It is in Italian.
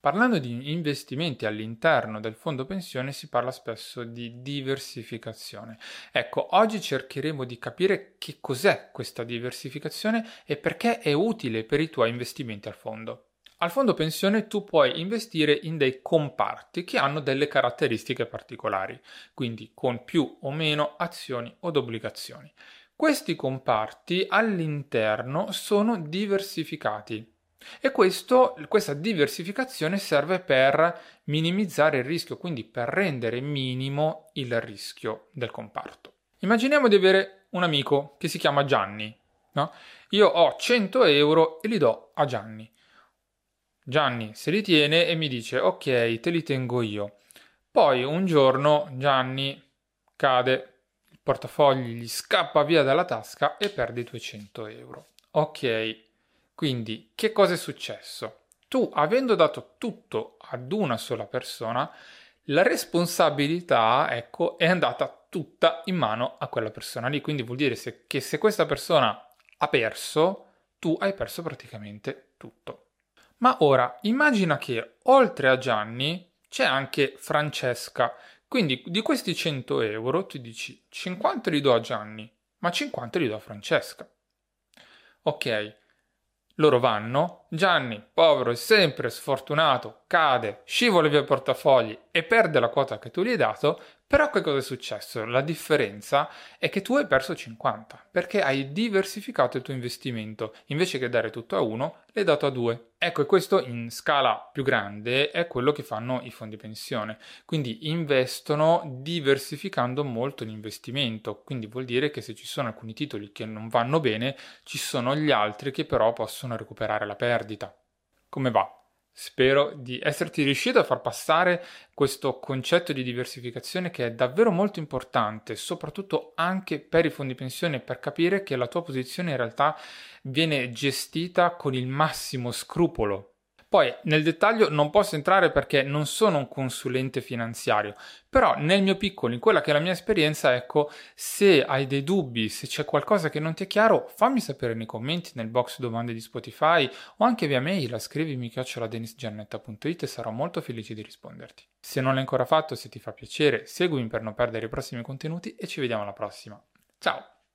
Parlando di investimenti all'interno del fondo pensione si parla spesso di diversificazione. Ecco, oggi cercheremo di capire che cos'è questa diversificazione e perché è utile per i tuoi investimenti al fondo. Al fondo pensione tu puoi investire in dei comparti che hanno delle caratteristiche particolari, quindi con più o meno azioni od obbligazioni. Questi comparti all'interno sono diversificati e questo, questa diversificazione serve per minimizzare il rischio, quindi per rendere minimo il rischio del comparto. Immaginiamo di avere un amico che si chiama Gianni. No? Io ho 100 euro e li do a Gianni. Gianni se li tiene e mi dice ok, te li tengo io. Poi un giorno Gianni cade, il portafogli gli scappa via dalla tasca e perde i 200 euro. Ok, quindi, che cosa è successo? Tu, avendo dato tutto ad una sola persona, la responsabilità, ecco, è andata tutta in mano a quella persona lì. Quindi vuol dire se, che se questa persona ha perso, tu hai perso praticamente tutto. Ma ora, immagina che oltre a Gianni c'è anche Francesca. Quindi di questi 100 euro tu dici 50 li do a Gianni, ma 50 li do a Francesca. Ok, loro vanno, Gianni, povero e sempre sfortunato, cade, scivola via il portafogli e perde la quota che tu gli hai dato, però che cosa è successo? La differenza è che tu hai perso 50 perché hai diversificato il tuo investimento. Invece che dare tutto a uno, l'hai dato a due. Ecco, e questo in scala più grande è quello che fanno i fondi pensione. Quindi investono diversificando molto l'investimento. Quindi vuol dire che se ci sono alcuni titoli che non vanno bene, ci sono gli altri che però possono recuperare la perdita. Come va? Spero di esserti riuscito a far passare questo concetto di diversificazione che è davvero molto importante, soprattutto anche per i fondi pensione, per capire che la tua posizione in realtà viene gestita con il massimo scrupolo poi nel dettaglio non posso entrare perché non sono un consulente finanziario, però nel mio piccolo, in quella che è la mia esperienza, ecco, se hai dei dubbi, se c'è qualcosa che non ti è chiaro, fammi sapere nei commenti, nel box domande di Spotify o anche via mail, scrivimi chioccioladenisgiannetta.it e sarò molto felice di risponderti. Se non l'hai ancora fatto, se ti fa piacere, seguimi per non perdere i prossimi contenuti e ci vediamo alla prossima. Ciao!